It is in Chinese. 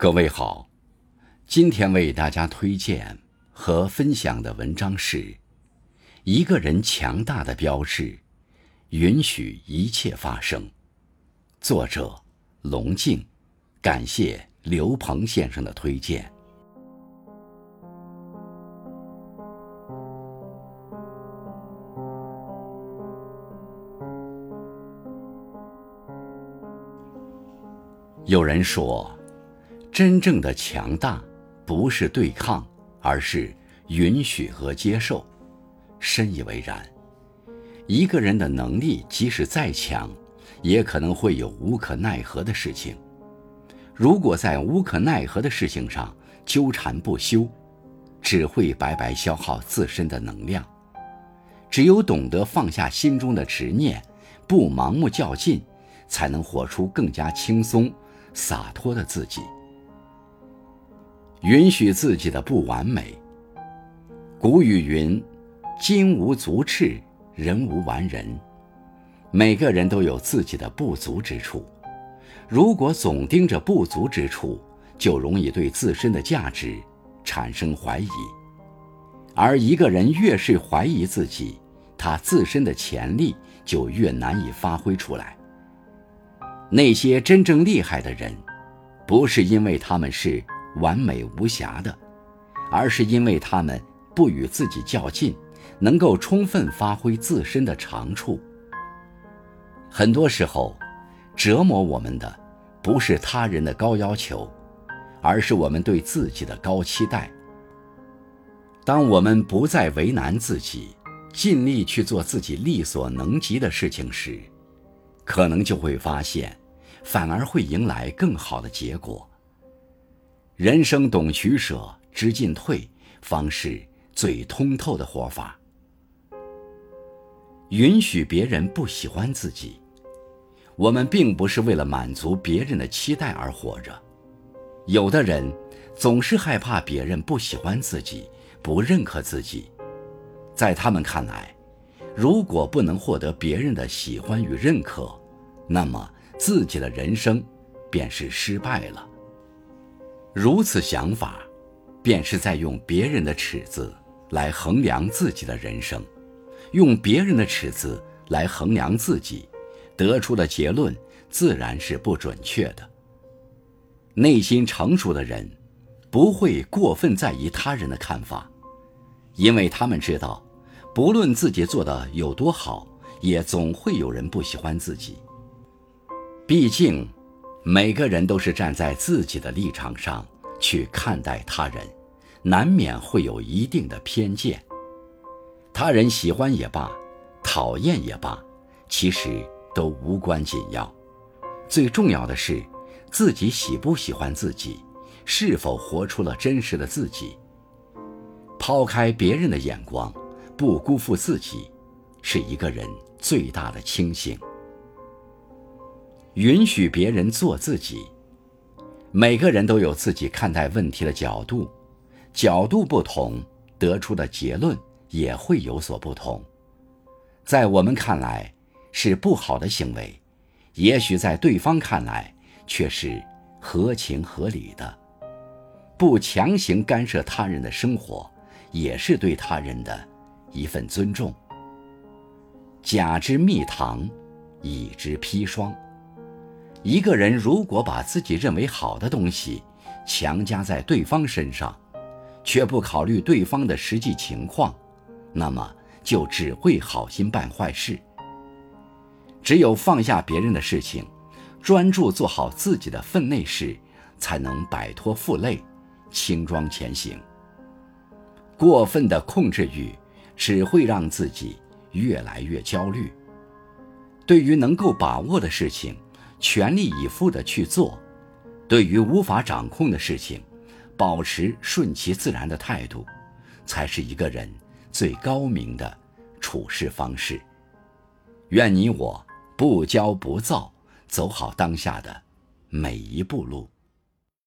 各位好，今天为大家推荐和分享的文章是《一个人强大的标志：允许一切发生》，作者龙静，感谢刘鹏先生的推荐。有人说，真正的强大不是对抗，而是允许和接受。深以为然。一个人的能力即使再强，也可能会有无可奈何的事情。如果在无可奈何的事情上纠缠不休，只会白白消耗自身的能量。只有懂得放下心中的执念，不盲目较劲，才能活出更加轻松。洒脱的自己，允许自己的不完美。古语云：“金无足赤，人无完人。”每个人都有自己的不足之处，如果总盯着不足之处，就容易对自身的价值产生怀疑。而一个人越是怀疑自己，他自身的潜力就越难以发挥出来。那些真正厉害的人，不是因为他们是完美无瑕的，而是因为他们不与自己较劲，能够充分发挥自身的长处。很多时候，折磨我们的不是他人的高要求，而是我们对自己的高期待。当我们不再为难自己，尽力去做自己力所能及的事情时，可能就会发现。反而会迎来更好的结果。人生懂取舍，知进退，方是最通透的活法。允许别人不喜欢自己，我们并不是为了满足别人的期待而活着。有的人总是害怕别人不喜欢自己，不认可自己，在他们看来，如果不能获得别人的喜欢与认可，那么。自己的人生，便是失败了。如此想法，便是在用别人的尺子来衡量自己的人生，用别人的尺子来衡量自己，得出的结论自然是不准确的。内心成熟的人，不会过分在意他人的看法，因为他们知道，不论自己做的有多好，也总会有人不喜欢自己。毕竟，每个人都是站在自己的立场上去看待他人，难免会有一定的偏见。他人喜欢也罢，讨厌也罢，其实都无关紧要。最重要的是，自己喜不喜欢自己，是否活出了真实的自己。抛开别人的眼光，不辜负自己，是一个人最大的清醒。允许别人做自己。每个人都有自己看待问题的角度，角度不同，得出的结论也会有所不同。在我们看来是不好的行为，也许在对方看来却是合情合理的。不强行干涉他人的生活，也是对他人的一份尊重。甲之蜜糖，乙之砒霜。一个人如果把自己认为好的东西强加在对方身上，却不考虑对方的实际情况，那么就只会好心办坏事。只有放下别人的事情，专注做好自己的分内事，才能摆脱负累，轻装前行。过分的控制欲只会让自己越来越焦虑。对于能够把握的事情，全力以赴地去做，对于无法掌控的事情，保持顺其自然的态度，才是一个人最高明的处事方式。愿你我不骄不躁，走好当下的每一步路。